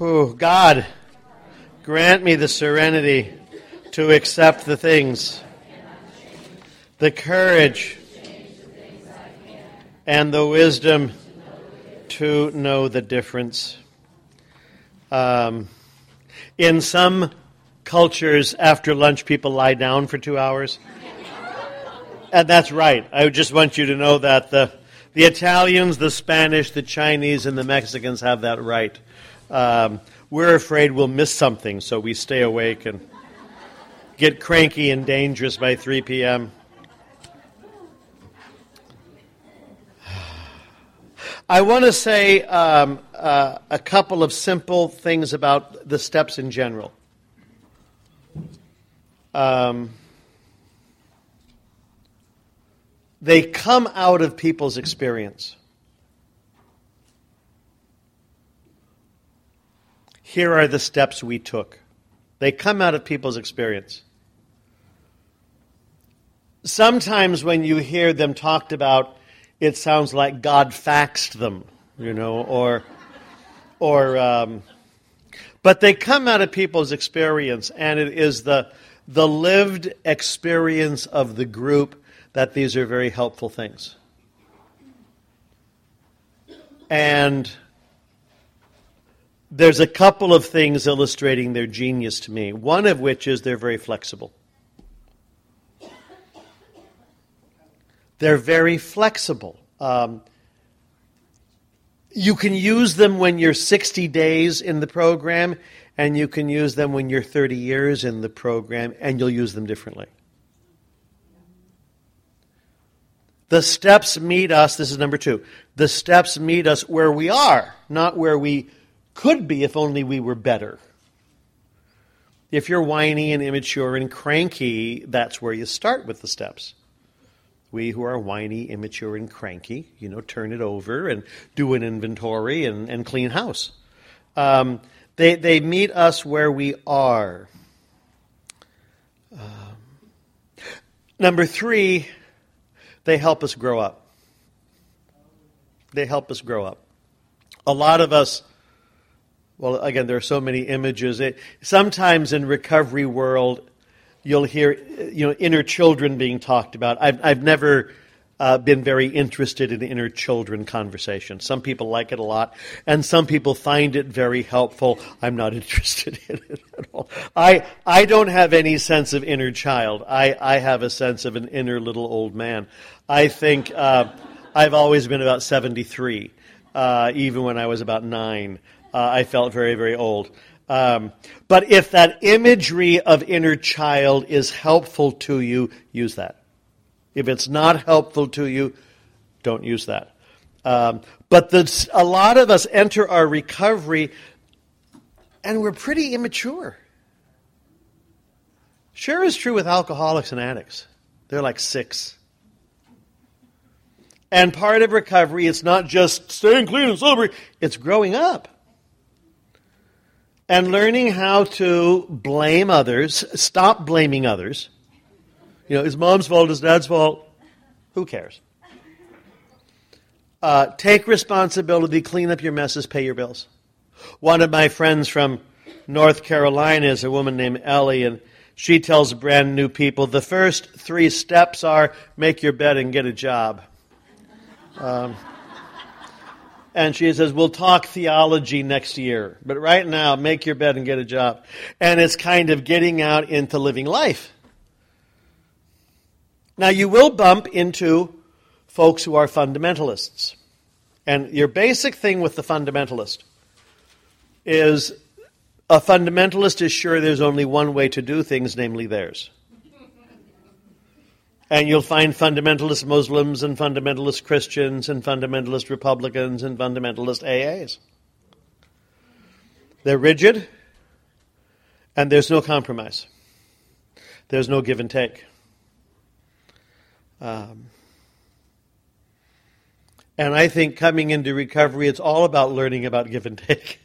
Oh, God, grant me the serenity to accept the things, the courage, and the wisdom to know the difference. Um, in some cultures, after lunch, people lie down for two hours. And that's right. I just want you to know that the, the Italians, the Spanish, the Chinese, and the Mexicans have that right. Um, we're afraid we'll miss something, so we stay awake and get cranky and dangerous by 3 p.m. I want to say um, uh, a couple of simple things about the steps in general. Um, they come out of people's experience. Here are the steps we took. They come out of people's experience. Sometimes when you hear them talked about, it sounds like God faxed them, you know, or, or, um, but they come out of people's experience, and it is the, the lived experience of the group that these are very helpful things. And there's a couple of things illustrating their genius to me, one of which is they're very flexible. They're very flexible. Um, you can use them when you're 60 days in the program, and you can use them when you're 30 years in the program, and you'll use them differently. The steps meet us, this is number two. The steps meet us where we are, not where we could be if only we were better. If you're whiny and immature and cranky, that's where you start with the steps. We who are whiny, immature, and cranky, you know, turn it over and do an inventory and, and clean house. Um, they, they meet us where we are. Um, number three, they help us grow up. They help us grow up. A lot of us well, again, there are so many images. It, sometimes in recovery world, you'll hear you know inner children being talked about. I've I've never uh, been very interested in inner children conversation. Some people like it a lot, and some people find it very helpful. I'm not interested in it at all. I I don't have any sense of inner child. I I have a sense of an inner little old man. I think uh, I've always been about 73, uh, even when I was about nine uh, I felt very, very old. Um, but if that imagery of inner child is helpful to you, use that. If it's not helpful to you, don't use that. Um, but a lot of us enter our recovery and we're pretty immature. Sure is true with alcoholics and addicts. They're like six. And part of recovery is not just staying clean and sober, it's growing up and learning how to blame others, stop blaming others. You know, it's mom's fault, it's dad's fault. Who cares? Uh, take responsibility, clean up your messes, pay your bills. One of my friends from North Carolina is a woman named Ellie, and she tells brand new people the first three steps are make your bed and get a job. Um, and she says, We'll talk theology next year. But right now, make your bed and get a job. And it's kind of getting out into living life. Now, you will bump into folks who are fundamentalists. And your basic thing with the fundamentalist is a fundamentalist is sure there's only one way to do things, namely theirs. And you'll find fundamentalist Muslims and fundamentalist Christians and fundamentalist Republicans and fundamentalist AAs. They're rigid, and there's no compromise. There's no give and take. Um, and I think coming into recovery, it's all about learning about give and take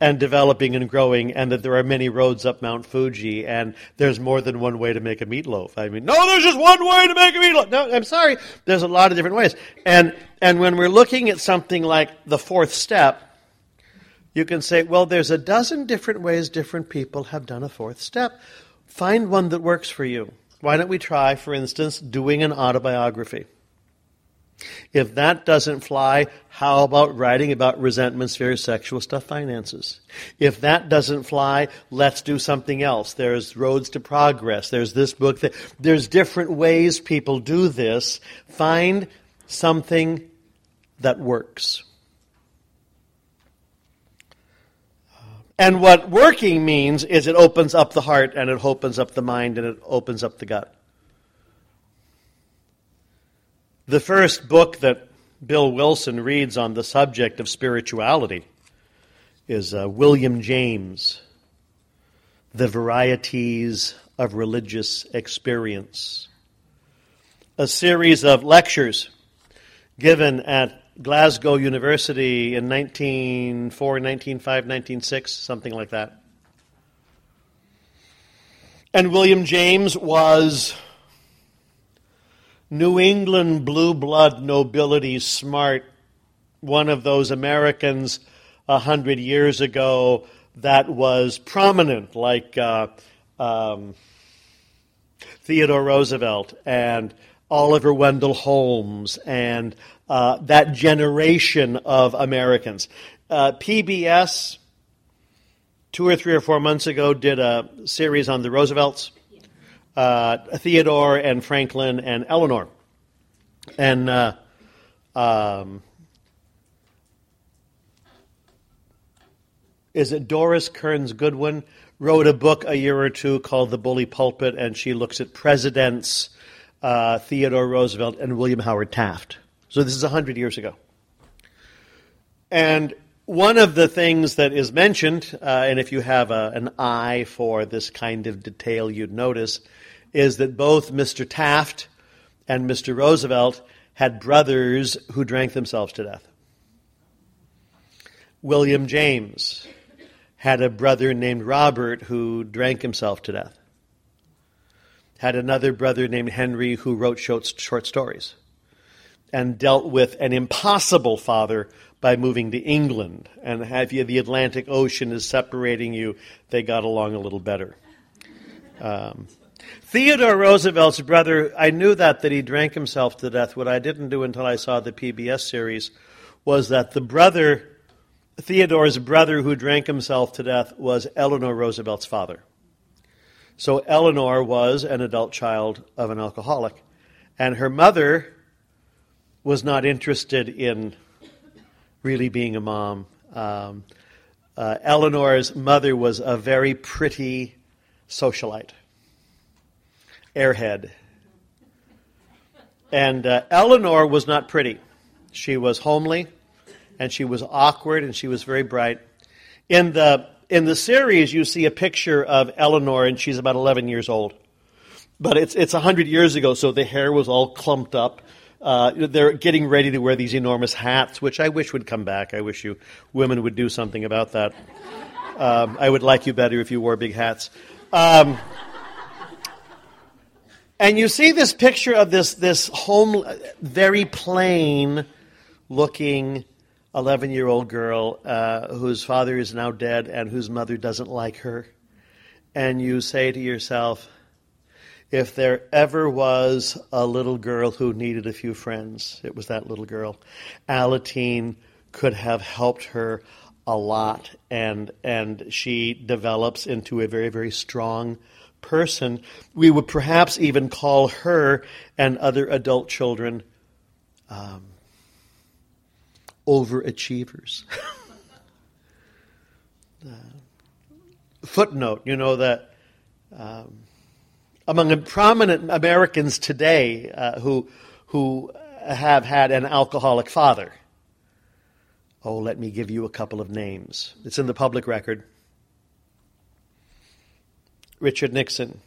and developing and growing, and that there are many roads up Mount Fuji, and there's more than one way to make a meatloaf. I mean, no, there's just one way to make a meatloaf. No, I'm sorry, there's a lot of different ways. And and when we're looking at something like the fourth step, You can say, well, there's a dozen different ways different people have done a fourth step. Find one that works for you. Why don't we try, for instance, doing an autobiography? If that doesn't fly, how about writing about resentments, fears, sexual stuff, finances? If that doesn't fly, let's do something else. There's roads to progress. There's this book. That, there's different ways people do this. Find something that works. And what working means is it opens up the heart and it opens up the mind and it opens up the gut. The first book that Bill Wilson reads on the subject of spirituality is uh, William James, The Varieties of Religious Experience, a series of lectures given at Glasgow University in 1904, 1905, 1906, something like that. And William James was New England blue blood nobility smart, one of those Americans a hundred years ago that was prominent, like uh, um, Theodore Roosevelt and Oliver Wendell Holmes and uh, that generation of Americans. Uh, PBS, two or three or four months ago, did a series on the Roosevelts uh, Theodore and Franklin and Eleanor. And uh, um, is it Doris Kearns Goodwin wrote a book a year or two called The Bully Pulpit, and she looks at presidents uh, Theodore Roosevelt and William Howard Taft. So this is a hundred years ago. And one of the things that is mentioned, uh, and if you have a, an eye for this kind of detail, you'd notice, is that both Mr. Taft and Mr. Roosevelt had brothers who drank themselves to death. William James had a brother named Robert who drank himself to death. Had another brother named Henry who wrote short stories and dealt with an impossible father by moving to England. And have you the Atlantic Ocean is separating you, they got along a little better. Um, Theodore Roosevelt's brother, I knew that, that he drank himself to death. What I didn't do until I saw the PBS series was that the brother, Theodore's brother who drank himself to death, was Eleanor Roosevelt's father. So Eleanor was an adult child of an alcoholic. And her mother was not interested in really being a mom. Um, uh, Eleanor's mother was a very pretty socialite airhead. And uh, Eleanor was not pretty. She was homely, and she was awkward, and she was very bright. In the in the series, you see a picture of Eleanor, and she's about 11 years old. But it's it's 100 years ago, so the hair was all clumped up. Uh, they're getting ready to wear these enormous hats, which I wish would come back. I wish you women would do something about that. Um, I would like you better if you wore big hats. Um, and you see this picture of this, this home, very plain looking 11 year old girl uh, whose father is now dead and whose mother doesn't like her. And you say to yourself, if there ever was a little girl who needed a few friends, it was that little girl. Alateen could have helped her a lot, and and she develops into a very very strong person, we would perhaps even call her and other adult children um, overachievers. uh, footnote, you know, that um, among prominent Americans today uh, who, who have had an alcoholic father, oh, let me give you a couple of names. It's in the public record. Richard Nixon,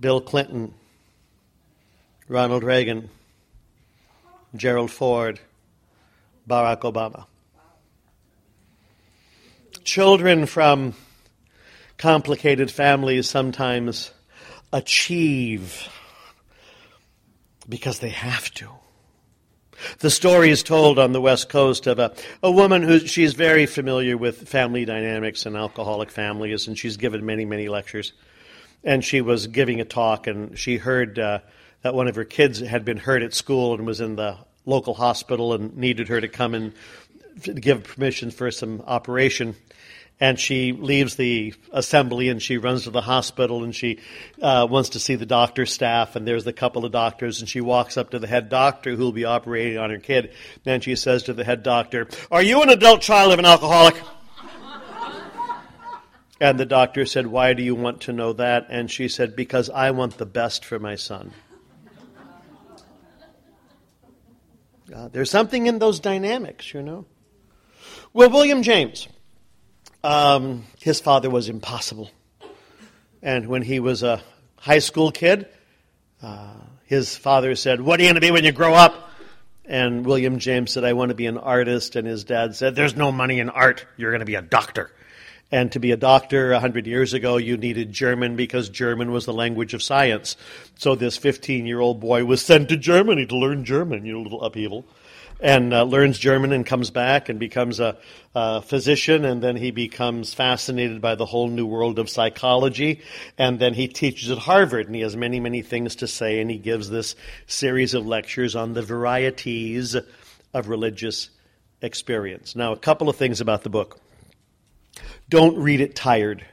Bill Clinton, Ronald Reagan, Gerald Ford, Barack Obama. Children from complicated families sometimes achieve because they have to. The story is told on the West Coast of a, a woman who she's very familiar with family dynamics and alcoholic families, and she's given many, many lectures. And she was giving a talk, and she heard uh, that one of her kids had been hurt at school and was in the local hospital and needed her to come and give permission for some operation and she leaves the assembly and she runs to the hospital and she uh, wants to see the doctor staff and there's a couple of doctors and she walks up to the head doctor who will be operating on her kid. And she says to the head doctor are you an adult child of an alcoholic? And the doctor said why do you want to know that? And she said because i want the best for my son. Uh, there's something in those dynamics you know. Well william james um, his father was impossible. And when he was a high school kid, uh, his father said, What are you going to be when you grow up? And William James said, I want to be an artist. And his dad said, There's no money in art. You're going to be a doctor. And to be a doctor a hundred years ago, you needed German because German was the language of science. So this 15 year old boy was sent to Germany to learn German, you know, little upheaval and uh, learns German and comes back and becomes a, a, physician, and then he becomes fascinated by the whole new world of psychology, and then he teaches at Harvard, and he has many, many things to say, and he gives this series of lectures on the varieties of religious experience. Now, a couple of things about the book. Don't read it tired.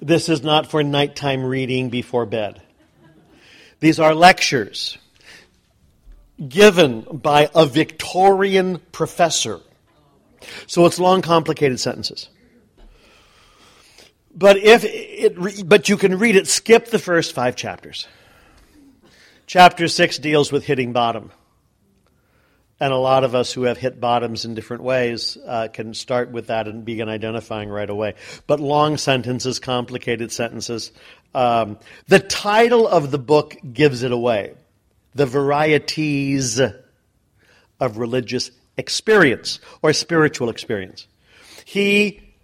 This is not for nighttime reading before bed. These are lectures given by a Victorian professor. So it's long, complicated sentences. But if it, but you can read it, skip the first five chapters. Chapter six deals with hitting bottom. And a lot of us who have hit bottoms in different ways uh, can start with that and begin identifying right away. But long sentences, complicated sentences. Um, the title of the book gives it away the varieties of religious experience or spiritual experience. He,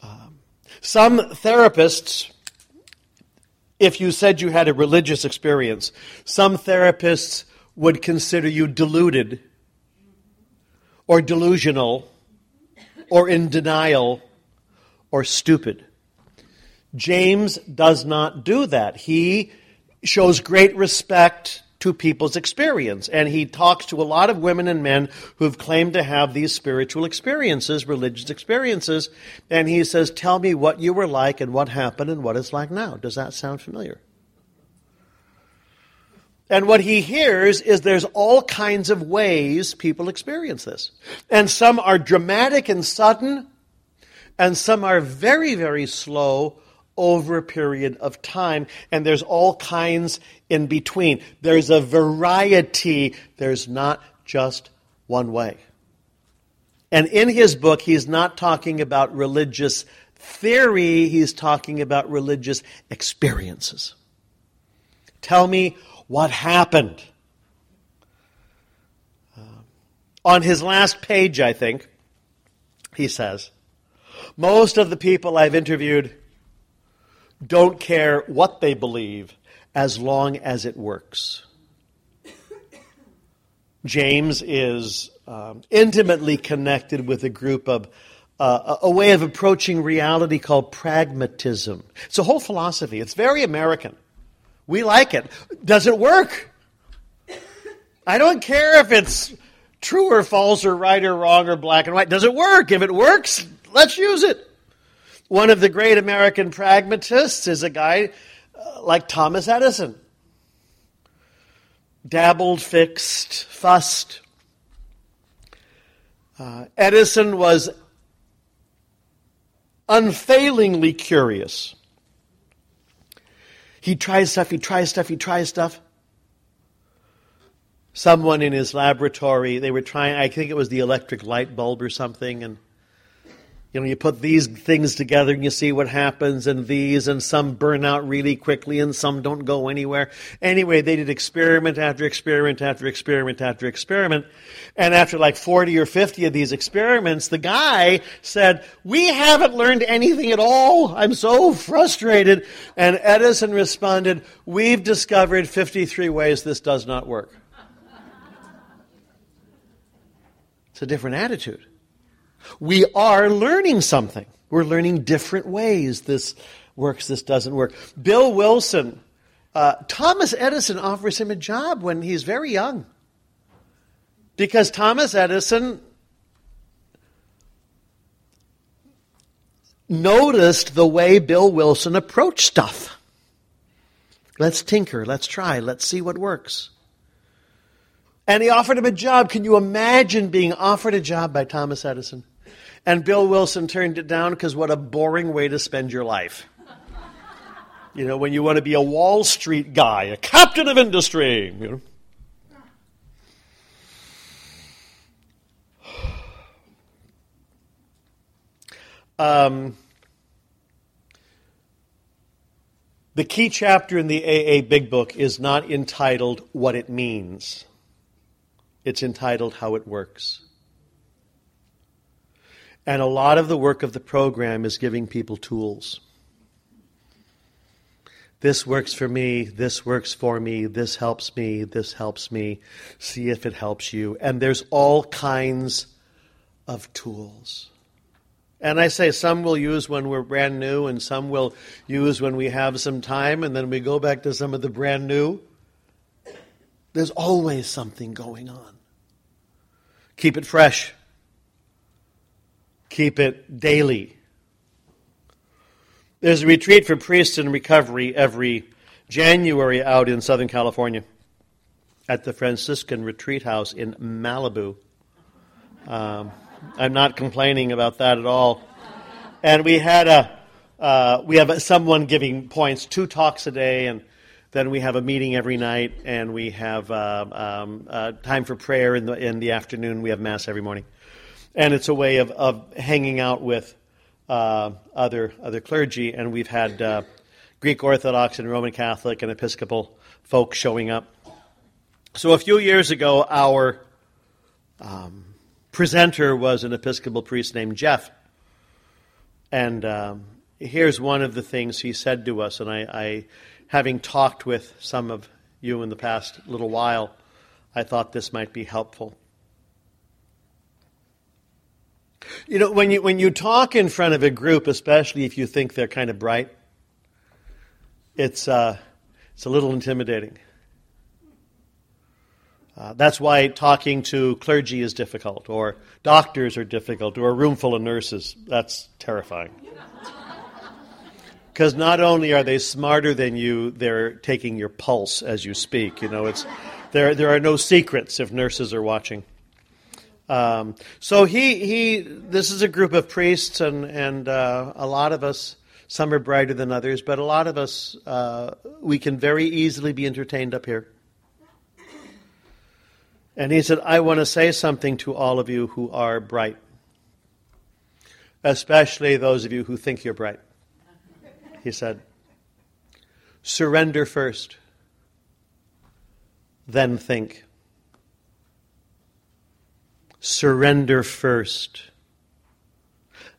um, some therapists, if you said you had a religious experience, some therapists would consider you deluded or delusional or in denial or stupid. James does not do that. He shows great respect to people's experience. And he talks to a lot of women and men who've claimed to have these spiritual experiences, religious experiences. And he says, Tell me what you were like and what happened and what it's like now. Does that sound familiar? And what he hears is there's all kinds of ways people experience this. And some are dramatic and sudden, and some are very, very slow over a period of time, and there's all kinds in between. There's a variety, there's not just one way. And in his book, he's not talking about religious theory, he's talking about religious experiences. Tell me what happened. Uh, on his last page, I think, he says, Most of the people I've interviewed don't care what they believe as long as it works. James is um, intimately connected with a group of uh, a way of approaching reality called pragmatism. It's a whole philosophy. It's very American. We like it. Does it work? I don't care if it's true or false or right or wrong or black and white. Does it work? If it works, let's use it. One of the great American pragmatists is a guy like Thomas Edison. Dabbled, fixed, fussed. Uh, Edison was unfailingly curious. He tries stuff, he tries stuff, he tries stuff. Someone in his laboratory, they were trying, I think it was the electric light bulb or something, and you know, you put these things together and you see what happens, and these, and some burn out really quickly, and some don't go anywhere. Anyway, they did experiment after experiment after experiment after experiment. And after like 40 or 50 of these experiments, the guy said, We haven't learned anything at all. I'm so frustrated. And Edison responded, We've discovered 53 ways this does not work. It's a different attitude. We are learning something. We're learning different ways this works, this doesn't work. Bill Wilson, uh, Thomas Edison offers him a job when he's very young. Because Thomas Edison noticed the way Bill Wilson approached stuff. Let's tinker, let's try, let's see what works. And he offered him a job. Can you imagine being offered a job by Thomas Edison? And Bill Wilson turned it down because what a boring way to spend your life. You know, when you want to be a Wall Street guy, a captain of industry, you know. Um, the key chapter in the AA Big Book is not entitled What It Means, it's entitled How It Works. And a lot of the work of the program is giving people tools. This works for me, this works for me, this helps me, this helps me. See if it helps you. And there's all kinds of tools. And I say some we'll use when we're brand new, and some we'll use when we have some time, and then we go back to some of the brand new. There's always something going on. Keep it fresh keep it daily. There's a retreat for priests in recovery every January out in Southern California at the Franciscan Retreat House in Malibu. Um, I'm not complaining about that at all. And we had a uh, we have someone giving points, two talks a day, and then we have a meeting every night, and we have uh, um, uh, time for prayer in the in the afternoon. We have mass every morning and it's a way of, of hanging out with uh, other other clergy. And we've had uh, Greek Orthodox and Roman Catholic and Episcopal folks showing up. So a few years ago, our um, presenter was an Episcopal priest named Jeff, and um, here's one of the things he said to us. And I, I, having talked with some of you in the past little while, I thought this might be helpful. You know, when you, when you talk in front of a group, especially if you think they're kind of bright, it's, uh, it's a little intimidating. Uh, that's why talking to clergy is difficult, or doctors are difficult, or a room full of nurses. That's terrifying. Because not only are they smarter than you, they're taking your pulse as you speak. You know, it's, there, there are no secrets if nurses are watching. Um, so he, he, this is a group of priests, and, and uh, a lot of us, some are brighter than others, but a lot of us, uh, we can very easily be entertained up here. And he said, I want to say something to all of you who are bright, especially those of you who think you're bright. He said, surrender first, then think surrender first,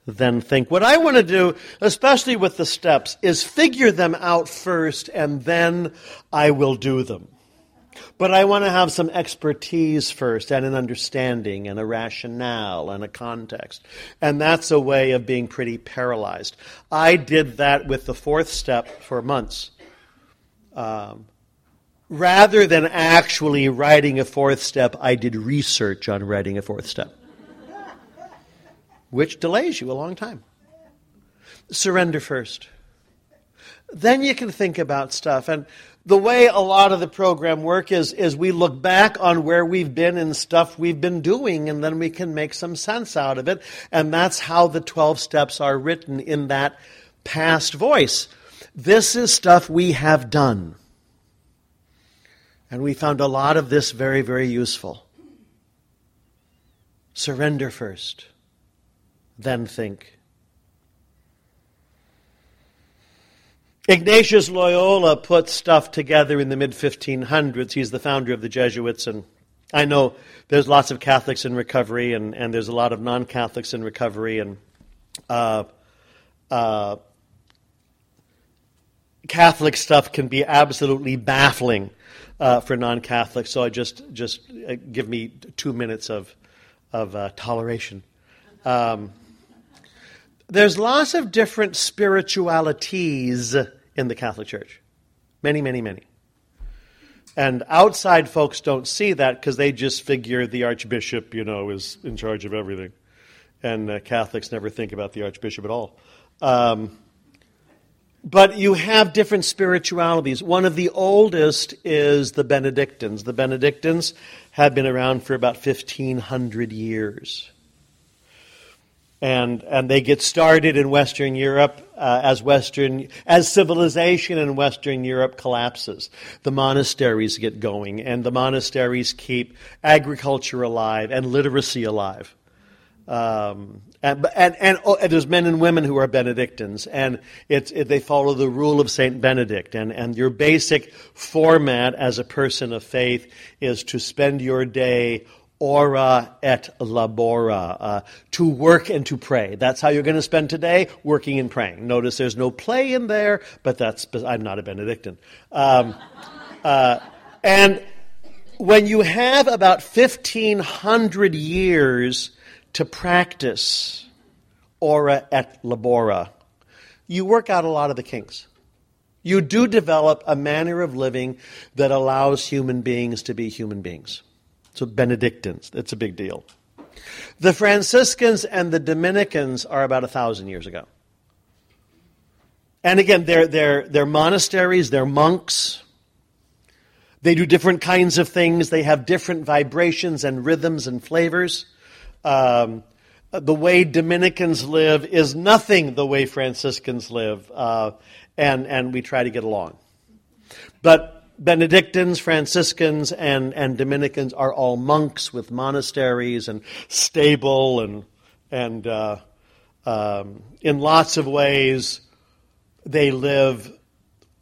then think. What I want to do, especially with the steps, is figure them out first and then I will do them. But I want to have some expertise first and an understanding and a rationale and a context. And that's a way of being pretty paralyzed. I did that with the fourth step for months. Um, rather than actually writing a fourth step, I did research on writing a fourth step, which delays you a long time. Surrender first. Then you can think about stuff. And the way a lot of the program work is, is we look back on where we've been and stuff we've been doing, and then we can make some sense out of it. And that's how the 12 steps are written in that past voice. This is stuff we have done. And we found a lot of this very, very useful. Surrender first, then think. Ignatius Loyola put stuff together in the mid 1500s. He's the founder of the Jesuits, and I know there's lots of Catholics in recovery, and, and there's a lot of non Catholics in recovery, and uh, uh, Catholic stuff can be absolutely baffling uh, for non-Catholics. So I just just uh, give me two minutes of of uh, toleration. Um, there's lots of different spiritualities in the Catholic Church. Many, many, many. And outside folks don't see that because they just figure the Archbishop, you know, is in charge of everything. And uh, Catholics never think about the Archbishop at all. Um, but you have different spiritualities. One of the oldest is the Benedictines. The Benedictines have been around for about 1,500 years. And, and they get started in Western Europe uh, as Western as civilization in Western Europe collapses. The monasteries get going, and the monasteries keep agriculture alive and literacy alive. Um, and, and, and, oh, and, there's men and women who are Benedictines, and it, they follow the rule of Saint Benedict. And, and your basic format as a person of faith is to spend your day ora et labora, uh, to work and to pray. That's how you're going to spend today, working and praying. Notice there's no play in there, but that's I'm not a Benedictine. Um, uh, and when you have about 1,500 years to practice ora et labora, you work out a lot of the kinks. You do develop a manner of living that allows human beings to be human beings. So Benedictines, it's a big deal. The Franciscans and the Dominicans are about a thousand years ago. And again, they're, they're, they're monasteries, they're monks. They do different kinds of things. They have different vibrations and rhythms and flavors. Um, the way Dominicans live is nothing the way Franciscans live, uh, and, and we try to get along. But Benedictines, Franciscans, and, and Dominicans are all monks with monasteries and stable and, and uh, um, in lots of ways they live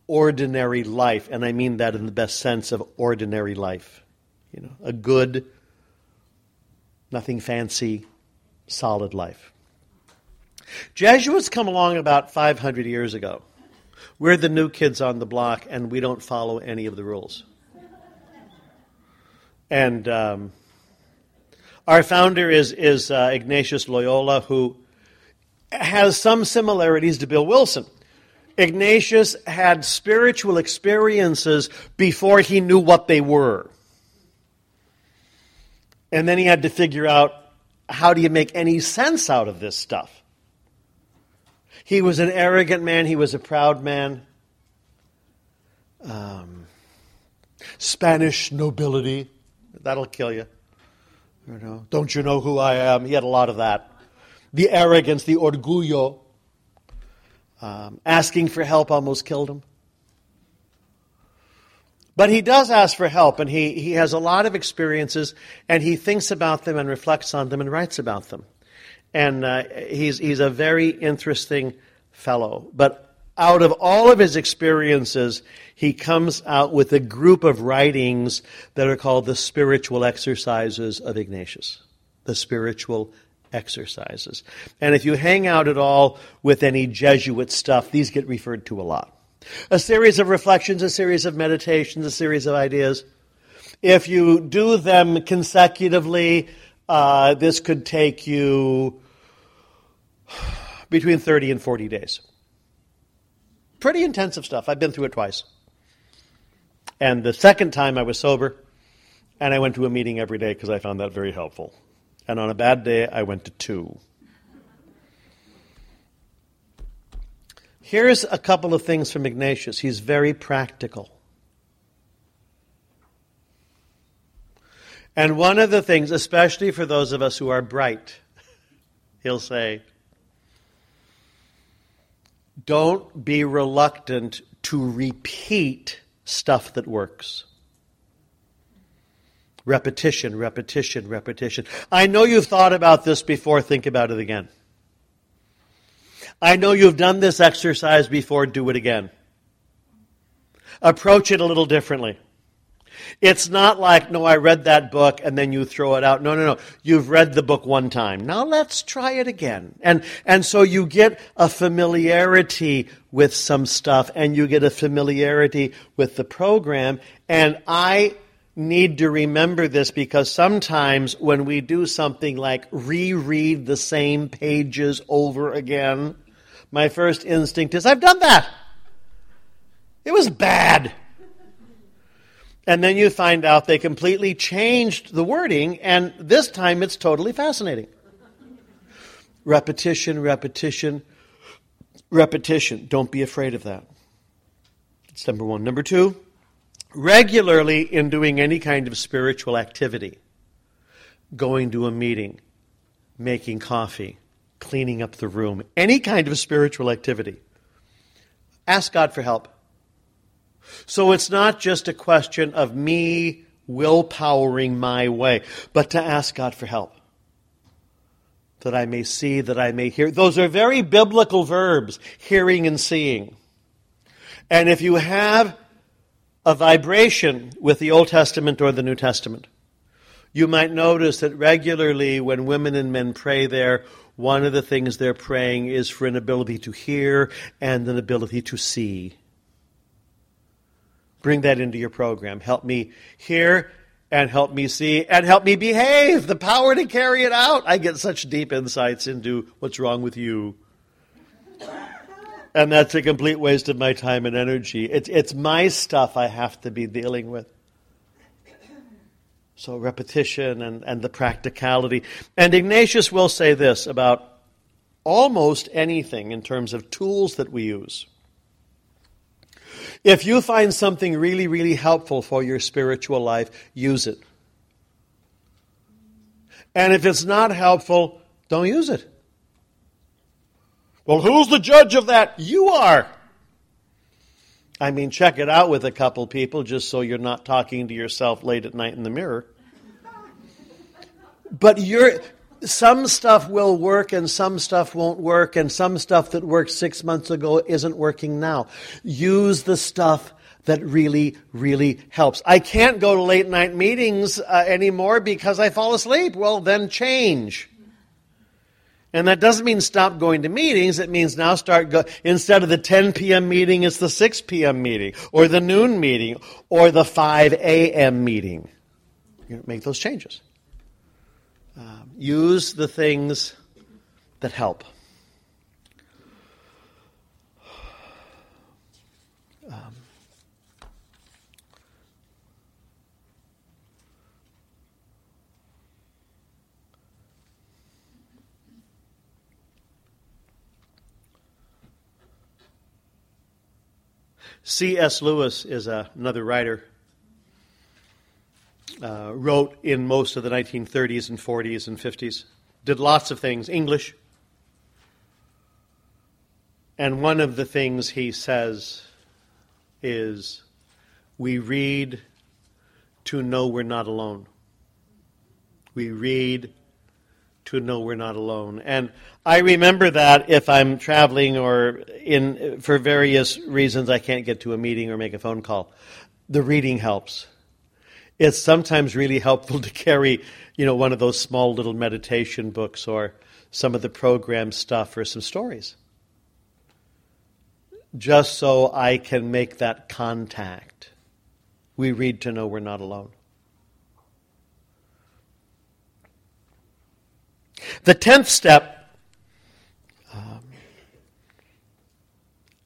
ordinary life, and I mean that in the best sense of ordinary life. You know, a good, nothing fancy, solid life. Jesuits come along about 500 years ago. We're the new kids on the block, and we don't follow any of the rules. And um, our founder is, is uh, Ignatius Loyola, who has some similarities to Bill Wilson. Ignatius had spiritual experiences before he knew what they were. And then he had to figure out how do you make any sense out of this stuff? He was an arrogant man, he was a proud man. Um, Spanish nobility, that'll kill you. you know, Don't you know who I am? He had a lot of that. The arrogance, the orgullo, um, asking for help almost killed him. But he does ask for help, and he, he has a lot of experiences, and he thinks about them and reflects on them and writes about them. And uh, he's, he's a very interesting fellow. But out of all of his experiences, he comes out with a group of writings that are called the spiritual exercises of Ignatius. The spiritual exercises. And if you hang out at all with any Jesuit stuff, these get referred to a lot a series of reflections, a series of meditations, a series of ideas. If you do them consecutively, uh, this could take you between 30 and 40 days. Pretty intensive stuff. I've been through it twice. And the second time I was sober, and I went to a meeting every day because I found that very helpful. And on a bad day, I went to two. Here's a couple of things from Ignatius. He's very practical. And one of the things, especially for those of us who are bright, he'll say, don't be reluctant to repeat stuff that works. Repetition, repetition, repetition. I know you've thought about this before, think about it again. I know you've done this exercise before, do it again. Approach it a little differently. It's not like, no, I read that book and then you throw it out. No, no, no. You've read the book one time. Now let's try it again. And, and so you get a familiarity with some stuff and you get a familiarity with the program. And I need to remember this because sometimes when we do something like reread the same pages over again, my first instinct is, I've done that. It was bad. And then you find out they completely changed the wording, and this time it's totally fascinating. Repetition, repetition, repetition. Don't be afraid of that. That's number one. Number two, regularly in doing any kind of spiritual activity, going to a meeting, making coffee, cleaning up the room, any kind of spiritual activity, ask God for help. So it's not just a question of me willpowering my way, but to ask God for help. That I may see, that I may hear. Those are very biblical verbs, hearing and seeing. And if you have a vibration with the Old Testament or the New Testament, you might notice that regularly when women and men pray there, one of the things they're praying is for an ability to hear and an ability to see. Bring that into your program. Help me hear and help me see and help me behave. The power to carry it out. I get such deep insights into what's wrong with you. And that's a complete waste of my time and energy. It's, it's my stuff I have to be dealing with. So, repetition and, and the practicality. And Ignatius will say this about almost anything in terms of tools that we use. If you find something really, really helpful for your spiritual life, use it. And if it's not helpful, don't use it. Well, who's the judge of that? You are. I mean, check it out with a couple people just so you're not talking to yourself late at night in the mirror. But you're some stuff will work and some stuff won't work, and some stuff that worked six months ago isn't working now. Use the stuff that really, really helps. I can't go to late night meetings uh, anymore because I fall asleep. Well, then change. And that doesn't mean stop going to meetings. It means now start go, instead of the 10 p.m. meeting, it's the 6 p.m. meeting, or the noon meeting, or the 5 a.m. meeting. You know, make those changes. Um, use the things that help. C.S. Lewis is a, another writer uh, wrote in most of the 1930s and 40s and 50s, did lots of things, English. And one of the things he says is, We read to know we're not alone. We read to know we're not alone. And I remember that if I'm traveling or in for various reasons I can't get to a meeting or make a phone call, the reading helps it's sometimes really helpful to carry, you know, one of those small little meditation books or some of the program stuff or some stories. Just so I can make that contact. We read to know we're not alone. The tenth step um,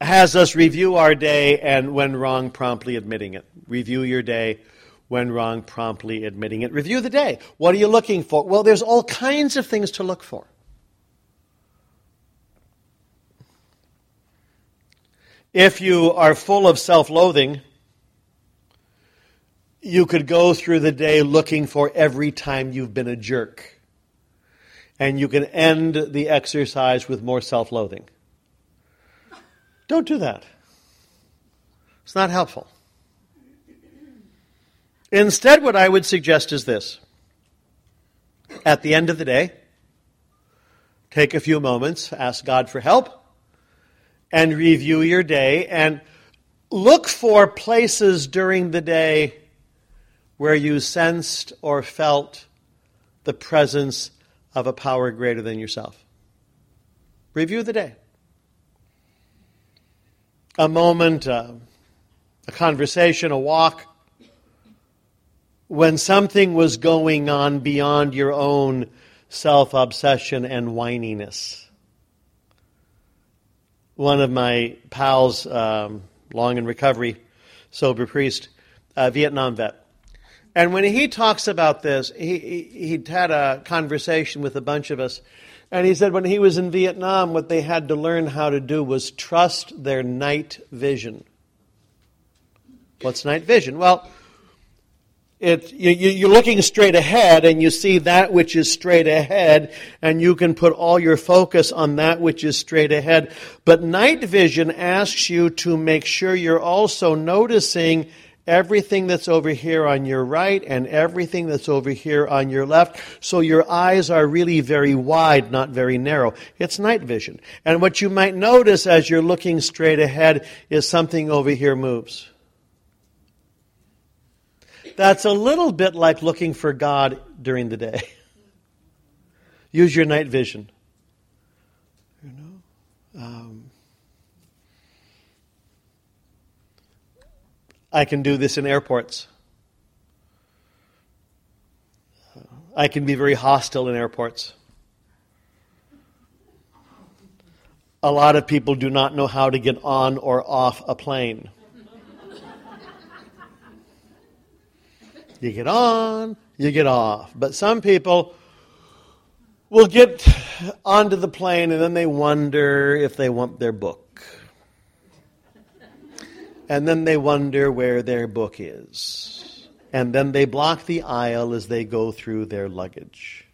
has us review our day and, when wrong, promptly admitting it. Review your day when wrong, promptly admitting it. Review the day. What are you looking for? Well, there's all kinds of things to look for. If you are full of self loathing, you could go through the day looking for every time you've been a jerk. And you can end the exercise with more self loathing. Don't do that. It's not helpful. Instead, what I would suggest is this. At the end of the day, take a few moments, ask God for help, and review your day and look for places during the day where you sensed or felt the presence of a power greater than yourself. Review the day. A moment, uh, a conversation, a walk when something was going on beyond your own self obsession and whininess. One of my pals, um, long in recovery, sober priest, uh, Vietnam vet. And when he talks about this, he, he, he had a conversation with a bunch of us. And he said when he was in Vietnam, what they had to learn how to do was trust their night vision. What's night vision? Well, it, you, you, are looking straight ahead and you see that which is straight ahead and you can put all your focus on that which is straight ahead. But night vision asks you to make sure you're also noticing everything that's over here on your right and everything that's over here on your left. So your eyes are really very wide, not very narrow. It's night vision. And what you might notice as you're looking straight ahead is something over here moves. That's a little bit like looking for God during the day. Use your night vision. You know? Um, I can do this in airports. I can be very hostile in airports. A lot of people do not know how to get on or off a plane. You get on, you get off. But some people will get onto the plane and then they wonder if they want their book. And then they wonder where their book is. And then they block the aisle as they go through their luggage.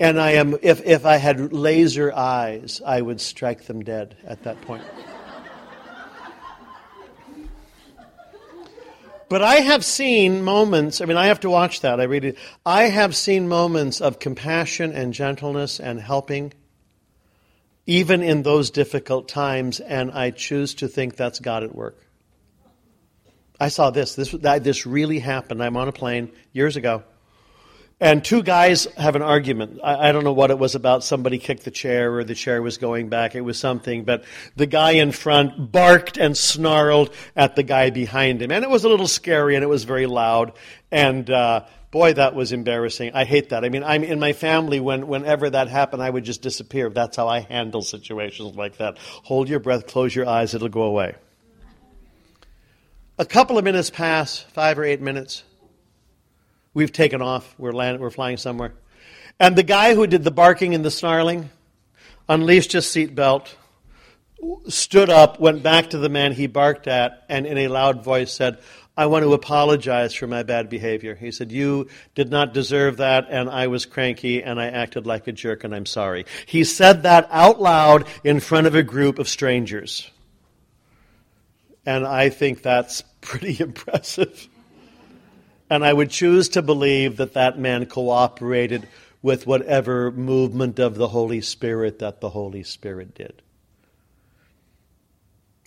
And I am, if, if I had laser eyes, I would strike them dead at that point. But I have seen moments, I mean, I have to watch that. I read it. I have seen moments of compassion and gentleness and helping, even in those difficult times, and I choose to think that's God at work. I saw this. This, this really happened. I'm on a plane years ago. And two guys have an argument. I, I, don't know what it was about. Somebody kicked the chair or the chair was going back. It was something. But the guy in front barked and snarled at the guy behind him. And it was a little scary and it was very loud. And uh, boy, that was embarrassing. I hate that. I mean, I'm in my family. When whenever that happened, I would just disappear. That's how I handle situations like that. Hold your breath, close your eyes, it'll go away. A couple of minutes pass, five or eight minutes. We've taken off. We're, land, we're flying somewhere. And the guy who did the barking and the snarling unleashed his seatbelt, stood up, went back to the man he barked at, and in a loud voice said, I want to apologize for my bad behavior. He said, You did not deserve that, and I was cranky, and I acted like a jerk, and I'm sorry. He said that out loud in front of a group of strangers. And I think that's pretty impressive. And I would choose to believe that that man cooperated with whatever movement of the Holy Spirit that the Holy Spirit did.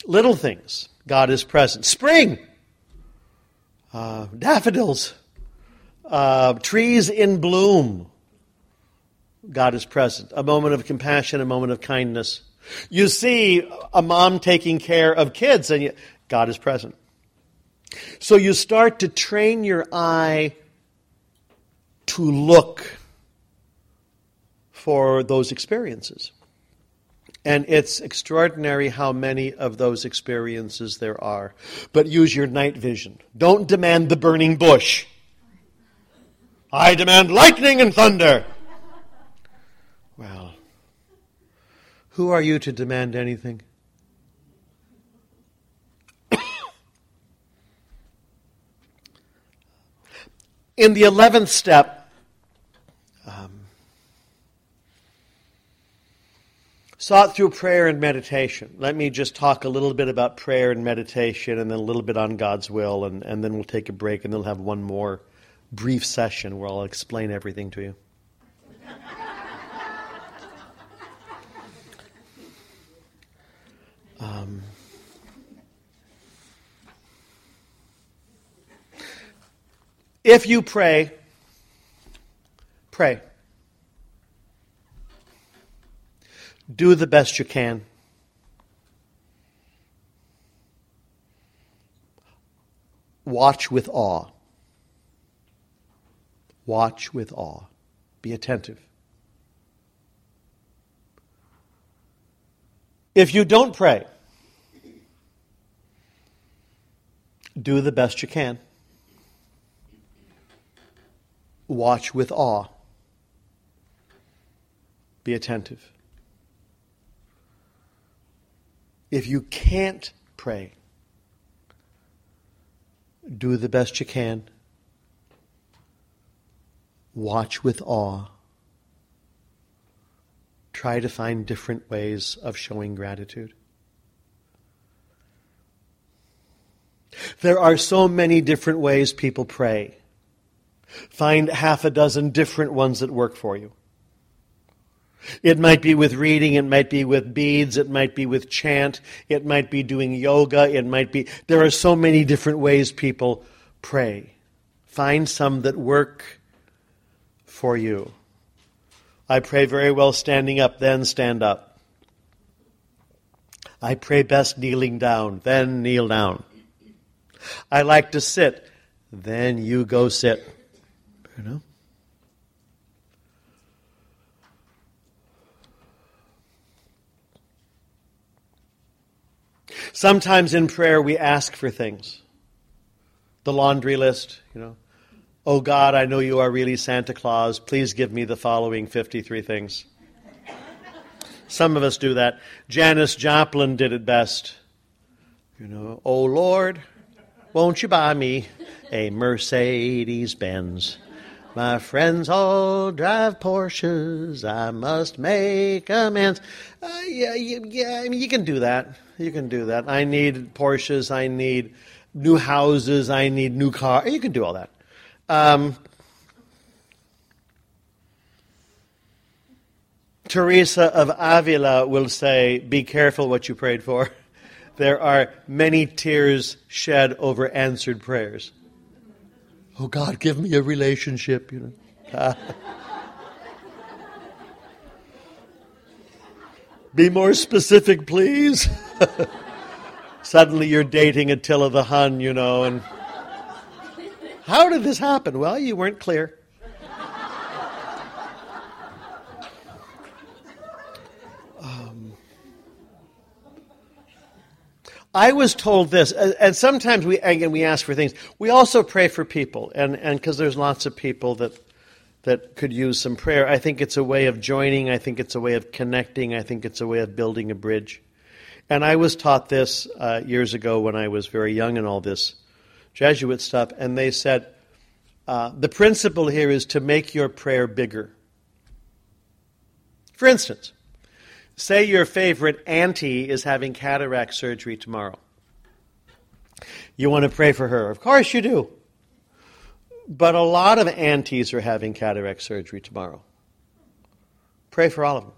Little things, God is present. Spring, uh, daffodils, uh, trees in bloom, God is present. A moment of compassion, a moment of kindness. You see a mom taking care of kids, and God is present. So you start to train your eye to look for those experiences. And it's extraordinary how many of those experiences there are. But use your night vision. Don't demand the burning bush. I demand lightning and thunder. Well, who are you to demand anything? In the 11th step, sought through prayer and meditation. Let me just talk a little bit about prayer and meditation and then a little bit on God's will, and, and then we'll take a break and then we'll have one more brief session where I'll explain everything to you. Um, If you pray, pray. Do the best you can. watch with awe. Watch with awe. Be attentive. If you don't pray, do the best you can. Watch with awe. Be attentive. If you can't pray, do the best you can. Watch with awe. Try to find different ways of showing gratitude. There are so many different ways people pray. Find half a dozen different ones that work for you. It might be with reading, it might be with beads, it might be with chant, it might be doing yoga, it might be. There are so many different ways people pray. Find some that work for you. I pray very well standing up, then stand up. I pray best kneeling down, then kneel down. I like to sit, then you go sit. You know? Sometimes in prayer we ask for things. The laundry list, you know. Oh God, I know you are really Santa Claus. Please give me the following 53 things. Some of us do that. Janis Joplin did it best. You know, oh Lord, won't you buy me a Mercedes Benz? My friends all drive Porsches. I must make amends. Uh, yeah, yeah, I mean, you can do that. You can do that. I need Porsches. I need new houses. I need new cars. You can do all that. Um, Teresa of Avila will say, Be careful what you prayed for. There are many tears shed over answered prayers. Oh God, give me a relationship, you know. Be more specific, please. Suddenly you're dating Attila the Hun, you know, and how did this happen? Well, you weren't clear. I was told this, and sometimes we again we ask for things. We also pray for people, and and because there's lots of people that that could use some prayer. I think it's a way of joining. I think it's a way of connecting. I think it's a way of building a bridge. And I was taught this uh, years ago when I was very young in all this Jesuit stuff, and they said uh, the principle here is to make your prayer bigger. For instance, say your favorite auntie is having cataract surgery tomorrow. You want to pray for her. Of course you do. But a lot of aunties are having cataract surgery tomorrow. Pray for all of them.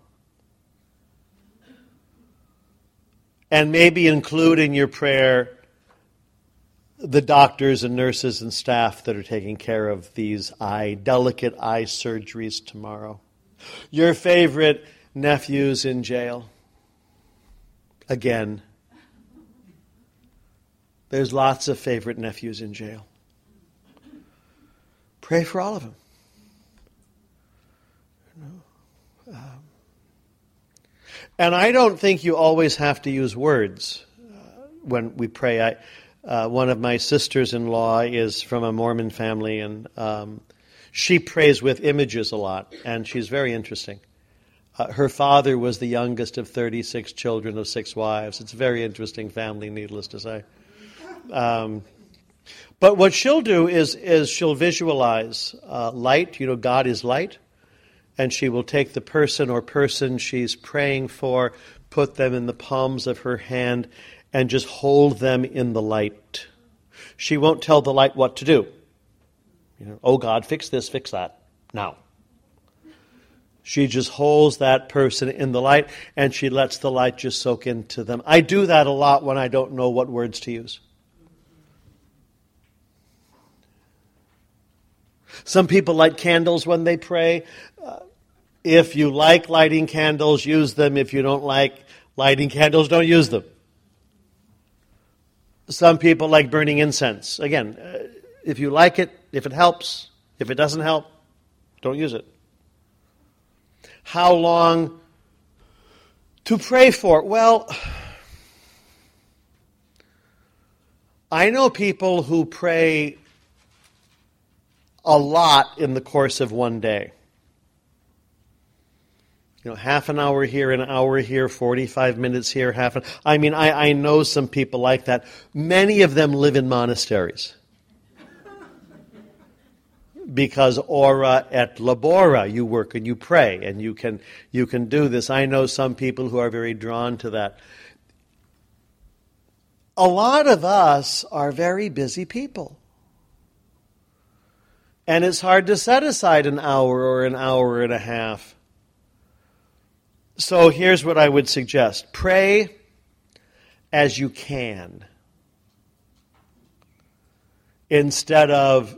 And maybe include in your prayer the doctors and nurses and staff that are taking care of these eye, delicate eye surgeries tomorrow. Your favorite nephews in jail. Again, there's lots of favorite nephews in jail. Pray for all of them. Um, and I don't think you always have to use words uh, when we pray. I, uh, one of my sisters in law is from a Mormon family, and um, she prays with images a lot, and she's very interesting. Uh, her father was the youngest of 36 children of six wives. It's a very interesting family, needless to say. Um, but what she'll do is, is she'll visualize uh, light. You know, God is light. And she will take the person or person she's praying for, put them in the palms of her hand, and just hold them in the light. She won't tell the light what to do. You know, oh God, fix this, fix that. Now. She just holds that person in the light and she lets the light just soak into them. I do that a lot when I don't know what words to use. Some people light candles when they pray. Uh, if you like lighting candles, use them. If you don't like lighting candles, don't use them. Some people like burning incense. Again, uh, if you like it, if it helps, if it doesn't help, don't use it. How long to pray for? Well, I know people who pray a lot in the course of one day. You know, half an hour here, an hour here, 45 minutes here, half an I mean, I, I know some people like that. Many of them live in monasteries. Because ora et labora, you work and you pray, and you can, you can do this. I know some people who are very drawn to that a lot of us are very busy people. And it's hard to set aside an hour or an hour and a half. So here's what I would suggest pray as you can instead of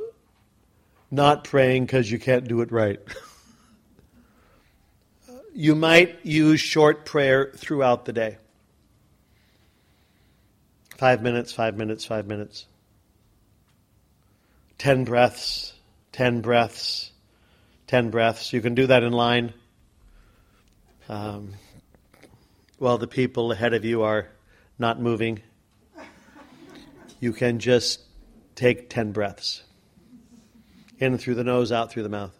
not praying because you can't do it right. you might use short prayer throughout the day. Five minutes, five minutes, five minutes. Ten breaths, ten breaths, ten breaths. You can do that in line. Um, while the people ahead of you are not moving, you can just take ten breaths. In through the nose, out through the mouth.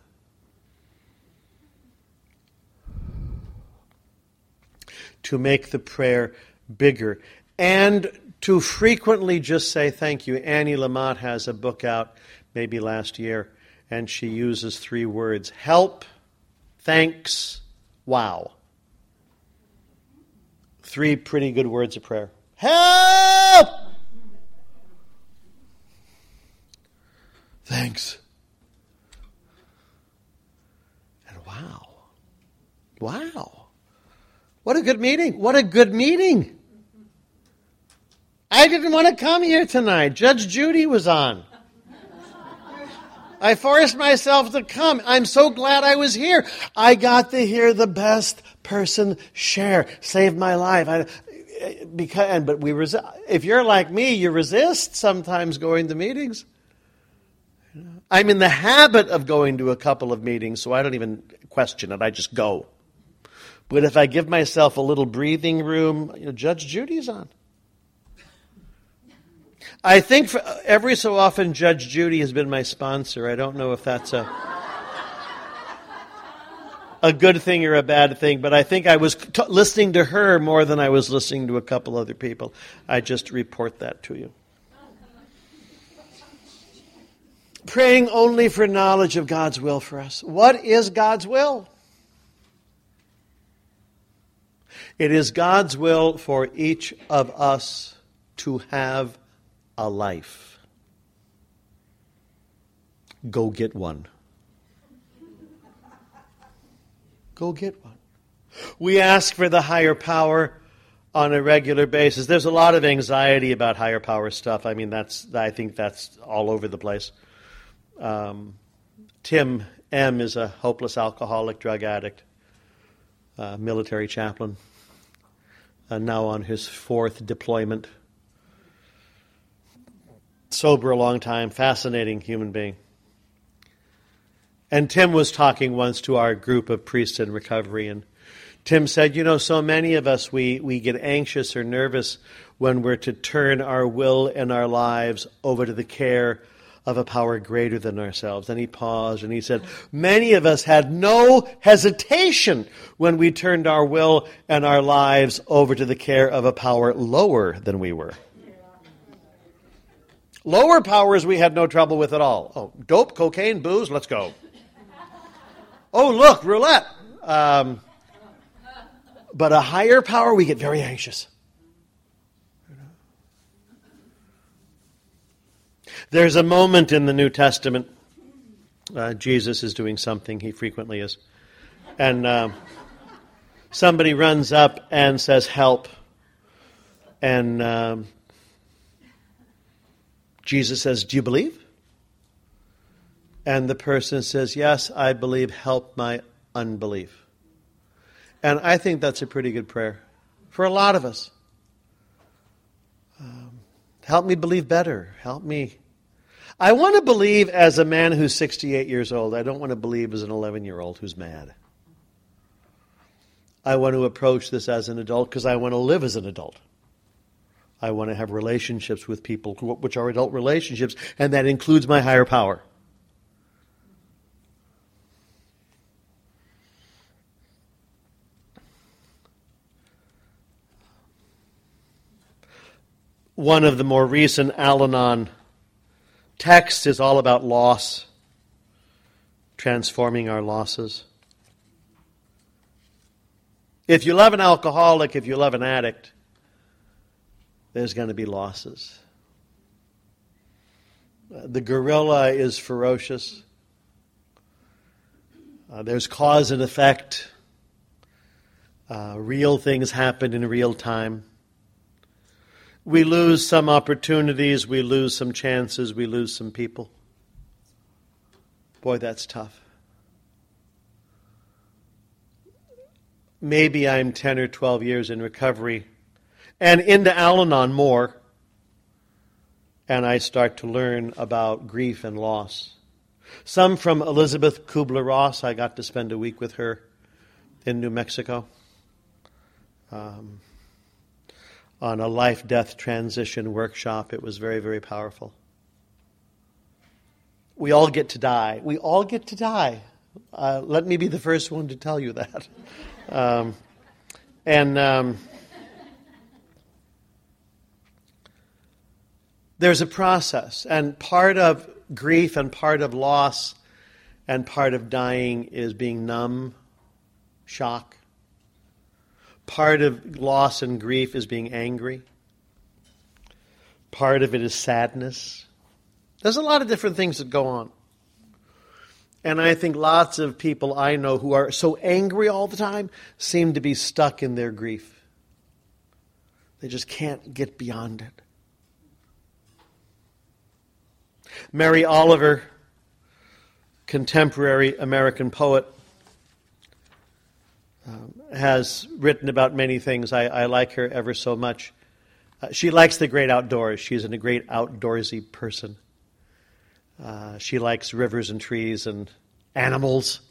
To make the prayer bigger. And to frequently just say thank you. Annie Lamott has a book out maybe last year, and she uses three words help, thanks, wow. Three pretty good words of prayer. Help! Thanks. And wow. Wow. What a good meeting. What a good meeting. I didn't want to come here tonight. Judge Judy was on. I forced myself to come. I'm so glad I was here. I got to hear the best person share. Saved my life. I, because, but we. If you're like me, you resist sometimes going to meetings. I'm in the habit of going to a couple of meetings, so I don't even question it. I just go. But if I give myself a little breathing room, you know, Judge Judy's on. I think for, every so often Judge Judy has been my sponsor. I don't know if that's a a good thing or a bad thing, but I think I was t- listening to her more than I was listening to a couple other people. I just report that to you. Praying only for knowledge of God's will for us. What is God's will? It is God's will for each of us to have a life. Go get one. Go get one. We ask for the higher power on a regular basis. There's a lot of anxiety about higher power stuff. I mean, that's I think that's all over the place. Um, Tim M is a hopeless alcoholic, drug addict, uh, military chaplain, uh, now on his fourth deployment sober a long time, fascinating human being. And Tim was talking once to our group of priests in recovery, and Tim said, You know, so many of us, we, we get anxious or nervous when we're to turn our will and our lives over to the care of a power greater than ourselves. And he paused and he said, Many of us had no hesitation when we turned our will and our lives over to the care of a power lower than we were. Lower powers we had no trouble with at all. Oh, dope, cocaine, booze, let's go. Oh, look, roulette. Um, but a higher power, we get very anxious. There's a moment in the New Testament. Uh, Jesus is doing something, he frequently is. And uh, somebody runs up and says, Help. And um, Jesus says, Do you believe? And the person says, Yes, I believe. Help my unbelief. And I think that's a pretty good prayer for a lot of us. Um, Help me believe better. Help me. I want to believe as a man who's 68 years old. I don't want to believe as an 11 year old who's mad. I want to approach this as an adult because I want to live as an adult. I want to have relationships with people which are adult relationships, and that includes my higher power. One of the more recent Al Anon texts is all about loss, transforming our losses. If you love an alcoholic, if you love an addict, there's going to be losses. The gorilla is ferocious. Uh, there's cause and effect. Uh, real things happen in real time. We lose some opportunities, we lose some chances, we lose some people. Boy, that's tough. Maybe I'm 10 or 12 years in recovery and into Al Anon more, and I start to learn about grief and loss. Some from Elisabeth Kubler Ross. I got to spend a week with her in New Mexico um, on a life death transition workshop. It was very, very powerful. We all get to die. We all get to die. Uh, let me be the first one to tell you that. Um, and. Um, there's a process, and part of grief and part of loss and part of dying is being numb, shock. Part of loss and grief is being angry. Part of it is sadness. There's a lot of different things that go on. And I think lots of people I know who are so angry all the time seem to be stuck in their grief. They just can't get beyond it. Mary Oliver, contemporary American poet, um, has written about many things. I, I, like her ever so much. Uh, she likes the great outdoors. She's a great outdoorsy person. Uh, she likes rivers and trees and animals.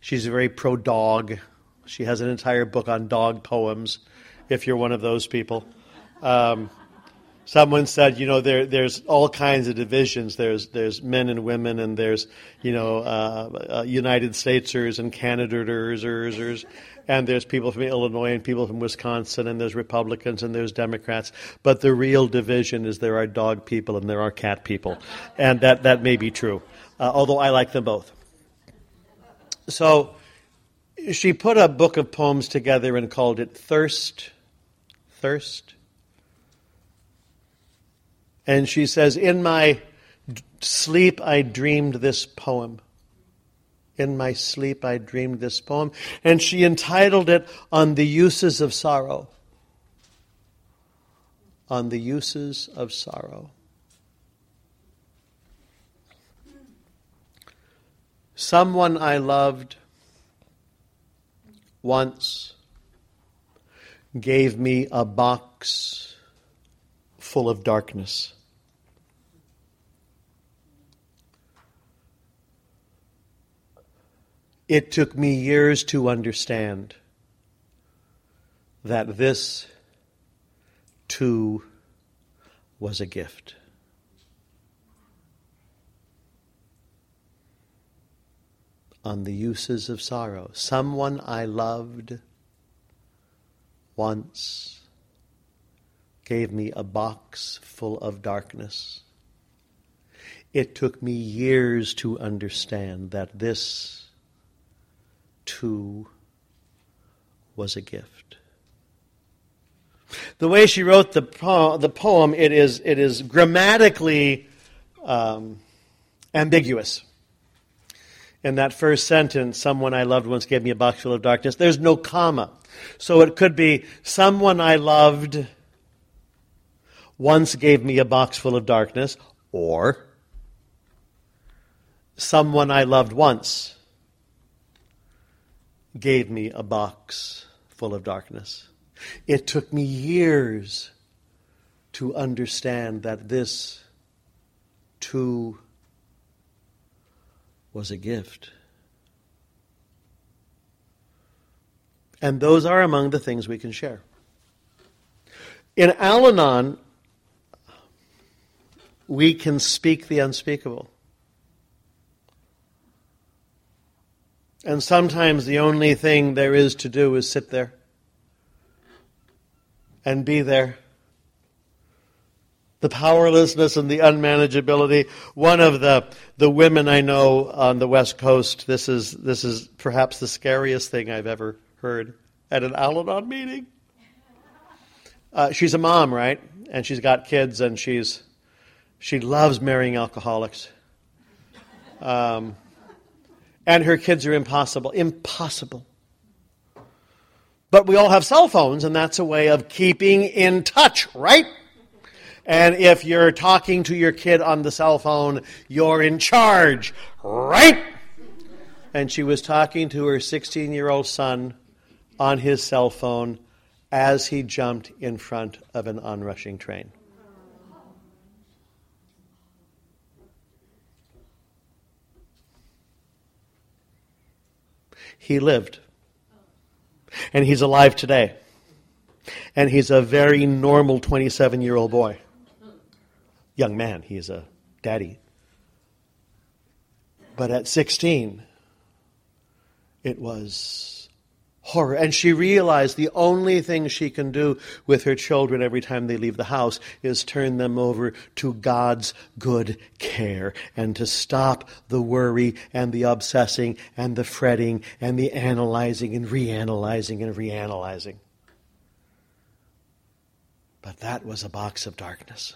She's very pro dog. She has an entire book on dog poems, if you're one of those people. Um, someone said, you know, there there's all kinds of divisions. There's there's men and women, and there's you know uh, uh, United Statesers and Canadidators, and there's people from Illinois and people from Wisconsin, and there's Republicans and there's Democrats. But the real division is there are dog people and there are cat people, and that that may be true. Uh, although I like them both. So she put a book of poems together and called it Thirst. Thirst and she says, In my sleep, I dreamed this poem. In my sleep, I dreamed this poem. And she entitled it On the Uses of Sorrow. On the Uses of Sorrow. Someone I loved once gave me a box full of darkness. It took me years to understand that this too was a gift. On the uses of sorrow. Someone I loved once gave me a box full of darkness. It took me years to understand that this too was a gift. The way she wrote the poem, the poem it, is, it is grammatically um, ambiguous. In that first sentence, someone I loved once gave me a box full of darkness, there's no comma. So it could be, someone I loved once gave me a box full of darkness, or someone I loved once gave me a box full of darkness. It took me years to understand that this too was a gift. And those are among the things we can share. In Al Anon, we can speak the unspeakable. And sometimes the only thing there is to do is sit there and be there. The powerlessness and the unmanageability. One of the, the women I know on the West Coast, this is, this is perhaps the scariest thing I've ever heard at an Al Anon meeting. Uh, she's a mom, right? And she's got kids, and she's she loves marrying alcoholics. Um, and her kids are impossible. Impossible. But we all have cell phones, and that's a way of keeping in touch, right? And if you're talking to your kid on the cell phone, you're in charge, right? And she was talking to her 16 year old son on his cell phone as he jumped in front of an onrushing train. He lived. And he's alive today. And he's a very normal 27 year old boy. Young man, he's a daddy. But at 16, it was horror. And she realized the only thing she can do with her children every time they leave the house is turn them over to God's good care and to stop the worry and the obsessing and the fretting and the analyzing and reanalyzing and reanalyzing. But that was a box of darkness.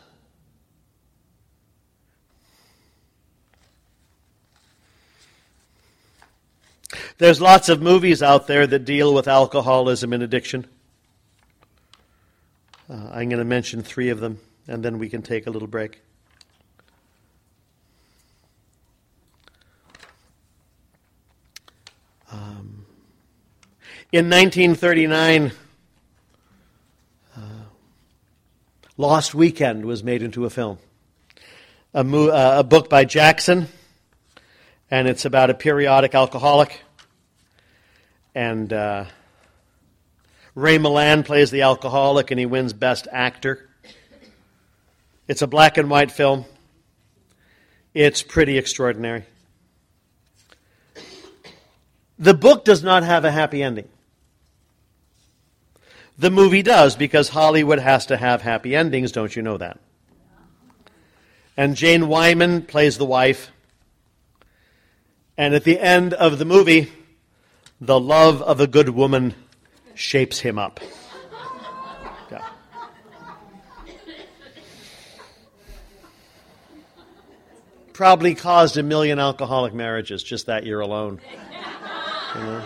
There's lots of movies out there that deal with alcoholism and addiction. Uh, I'm going to mention three of them, and then we can take a little break. Um, in 1939, uh, Lost Weekend was made into a film. A, mo- uh, a book by Jackson and it's about a periodic alcoholic. And uh, Ray Milland plays the alcoholic, and he wins Best Actor. It's a black and white film. It's pretty extraordinary. The book does not have a happy ending. The movie does because Hollywood has to have happy endings, don't you know that? And Jane Wyman plays the wife. And at the end of the movie, the love of a good woman shapes him up. Yeah. Probably caused a million alcoholic marriages just that year alone. You know?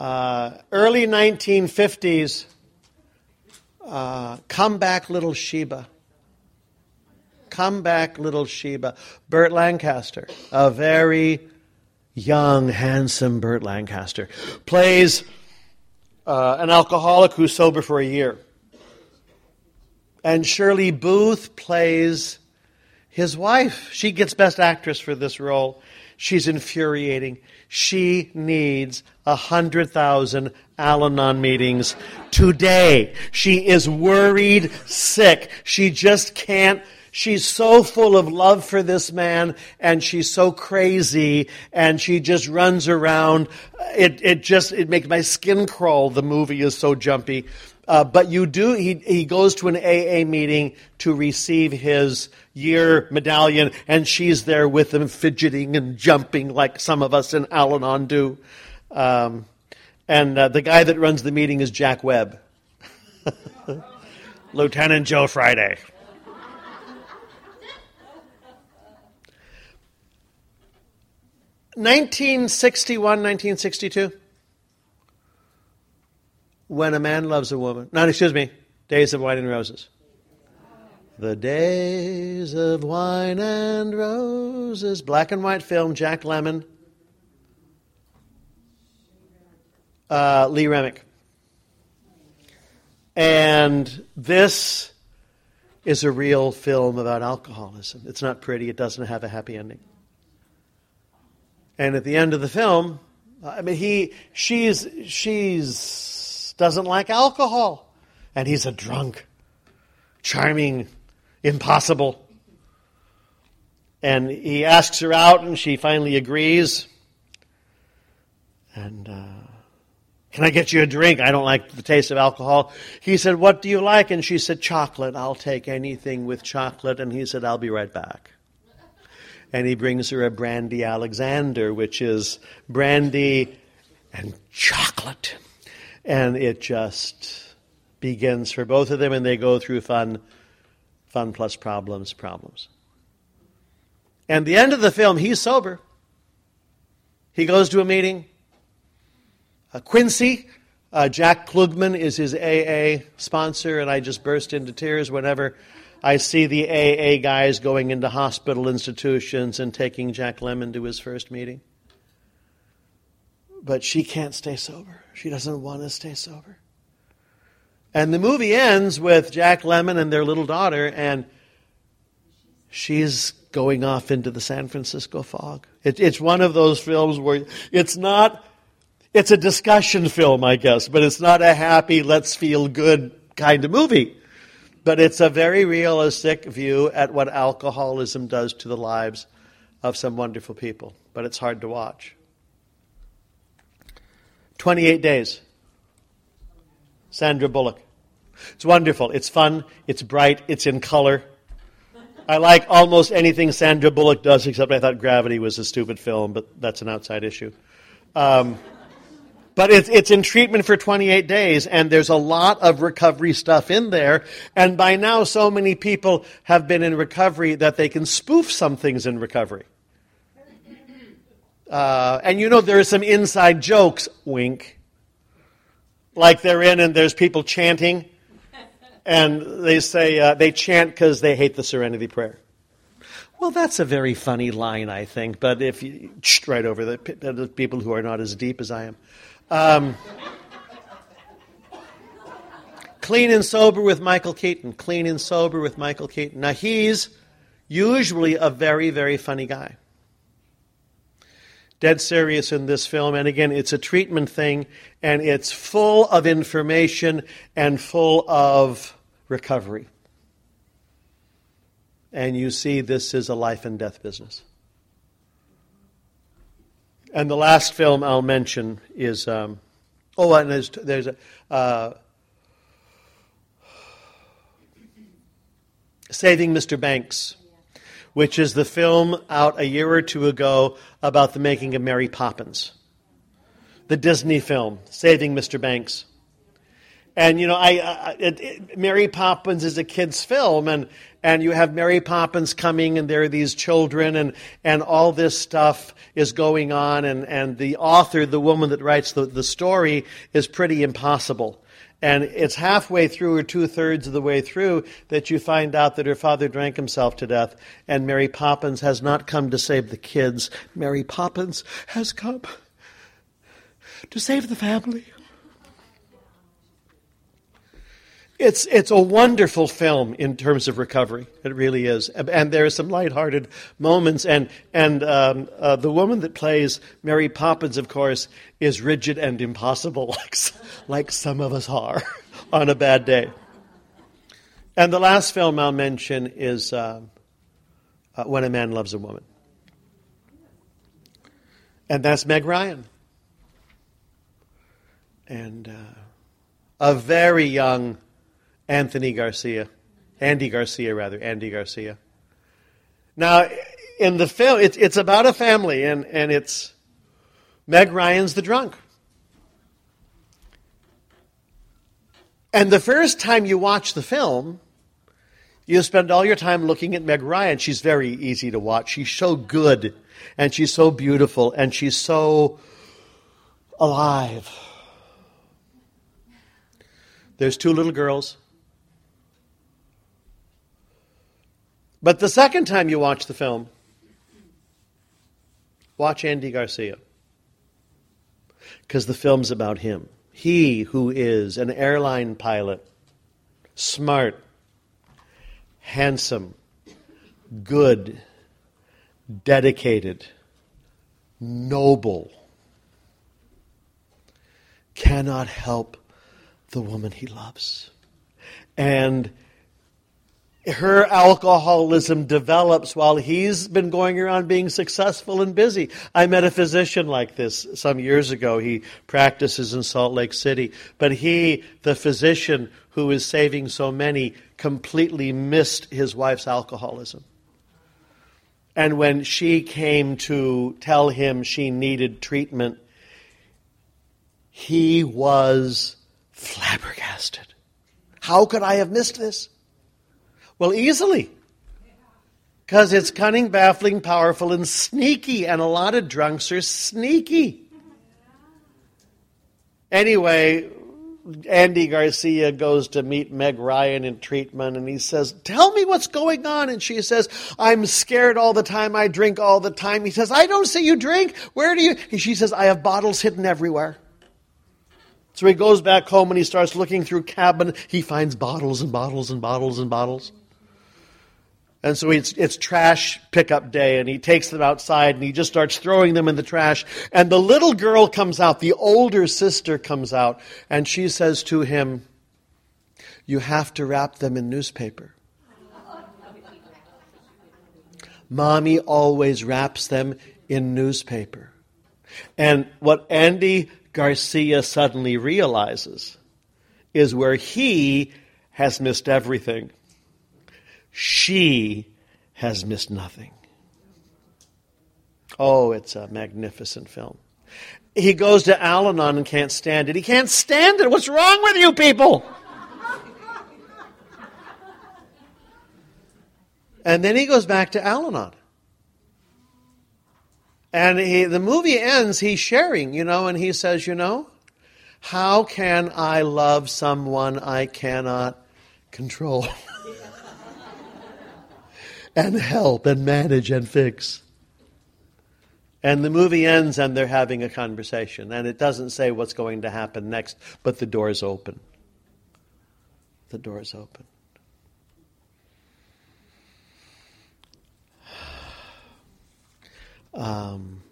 Uh, early 1950s, uh, Come Back Little Sheba Come back, little Sheba. Burt Lancaster, a very young, handsome Burt Lancaster, plays uh, an alcoholic who's sober for a year. And Shirley Booth plays his wife. She gets Best Actress for this role. She's infuriating. She needs a hundred thousand Al Anon meetings today. She is worried sick. She just can't She's so full of love for this man and she's so crazy and she just runs around. It, it just, it makes my skin crawl. The movie is so jumpy. Uh, but you do, he, he goes to an AA meeting to receive his year medallion and she's there with him fidgeting and jumping like some of us in Al Anon do. Um, and uh, the guy that runs the meeting is Jack Webb. Lieutenant Joe Friday. 1961, 1962. When a man loves a woman. No, excuse me. Days of Wine and Roses. The Days of Wine and Roses. Black and white film, Jack Lemmon. Uh, Lee Remick. And this is a real film about alcoholism. It's not pretty, it doesn't have a happy ending. And at the end of the film, I mean, he, she's, she's, doesn't like alcohol. And he's a drunk, charming, impossible. And he asks her out, and she finally agrees. And, uh, can I get you a drink? I don't like the taste of alcohol. He said, What do you like? And she said, Chocolate. I'll take anything with chocolate. And he said, I'll be right back. And he brings her a brandy Alexander, which is brandy and chocolate. And it just begins for both of them, and they go through fun, fun plus problems, problems. And the end of the film, he's sober. He goes to a meeting. Uh, Quincy, uh, Jack Klugman is his AA sponsor, and I just burst into tears whenever I see the AA guys going into hospital institutions and taking Jack Lemmon to his first meeting. But she can't stay sober. She doesn't want to stay sober. And the movie ends with Jack Lemmon and their little daughter, and she's going off into the San Francisco fog. It, it's one of those films where it's not it's a discussion film, I guess, but it's not a happy, let's feel good kind of movie. But it's a very realistic view at what alcoholism does to the lives of some wonderful people. But it's hard to watch. 28 days. Sandra Bullock. It's wonderful. It's fun. It's bright. It's in color. I like almost anything Sandra Bullock does, except I thought Gravity was a stupid film, but that's an outside issue. Um, but it's, it's in treatment for 28 days, and there's a lot of recovery stuff in there. And by now, so many people have been in recovery that they can spoof some things in recovery. Uh, and you know, there are some inside jokes, wink. Like they're in and there's people chanting, and they say uh, they chant because they hate the serenity prayer. Well, that's a very funny line, I think, but if you, right over the, the people who are not as deep as I am. Um, clean and sober with Michael Keaton. Clean and sober with Michael Keaton. Now, he's usually a very, very funny guy. Dead serious in this film. And again, it's a treatment thing, and it's full of information and full of recovery. And you see, this is a life and death business. And the last film I'll mention is um, oh, and there's there's a uh, Saving Mr. Banks, which is the film out a year or two ago about the making of Mary Poppins, the Disney film Saving Mr. Banks. And you know, I, I it, it, Mary Poppins is a kids' film, and and you have Mary Poppins coming, and there are these children, and, and all this stuff is going on, and, and the author, the woman that writes the, the story, is pretty impossible. And it's halfway through, or two thirds of the way through, that you find out that her father drank himself to death, and Mary Poppins has not come to save the kids. Mary Poppins has come to save the family. It's, it's a wonderful film in terms of recovery. It really is. And there are some lighthearted moments. And, and um, uh, the woman that plays Mary Poppins, of course, is rigid and impossible, like, like some of us are on a bad day. And the last film I'll mention is uh, uh, When a Man Loves a Woman. And that's Meg Ryan. And uh, a very young Anthony Garcia. Andy Garcia, rather. Andy Garcia. Now, in the film, it's, it's about a family, and, and it's Meg Ryan's the drunk. And the first time you watch the film, you spend all your time looking at Meg Ryan. She's very easy to watch. She's so good, and she's so beautiful, and she's so alive. There's two little girls. But the second time you watch the film, watch Andy Garcia. Because the film's about him. He who is an airline pilot smart, handsome, good, dedicated, noble, cannot help the woman he loves. And her alcoholism develops while he's been going around being successful and busy. I met a physician like this some years ago. He practices in Salt Lake City. But he, the physician who is saving so many, completely missed his wife's alcoholism. And when she came to tell him she needed treatment, he was flabbergasted. How could I have missed this? Well, easily. Because it's cunning, baffling, powerful, and sneaky, and a lot of drunks are sneaky. Anyway, Andy Garcia goes to meet Meg Ryan in treatment, and he says, Tell me what's going on. And she says, I'm scared all the time. I drink all the time. He says, I don't see you drink. Where do you? And she says, I have bottles hidden everywhere. So he goes back home and he starts looking through cabin. He finds bottles and bottles and bottles and bottles. And so it's, it's trash pickup day, and he takes them outside and he just starts throwing them in the trash. And the little girl comes out, the older sister comes out, and she says to him, You have to wrap them in newspaper. Mommy always wraps them in newspaper. And what Andy Garcia suddenly realizes is where he has missed everything she has missed nothing. Oh, it's a magnificent film. He goes to Al Anon and can't stand it. He can't stand it. What's wrong with you people? and then he goes back to Al Anon. And he, the movie ends, he's sharing, you know, and he says, you know, how can I love someone I cannot control? and help and manage and fix. And the movie ends and they're having a conversation. And it doesn't say what's going to happen next, but the door is open. The door is open. Um,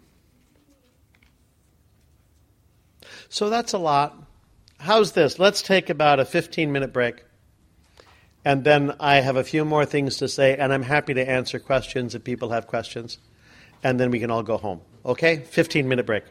so that's a lot. How's this? Let's take about a 15 minute break. And then I have a few more things to say, and I'm happy to answer questions if people have questions. And then we can all go home. Okay? 15 minute break.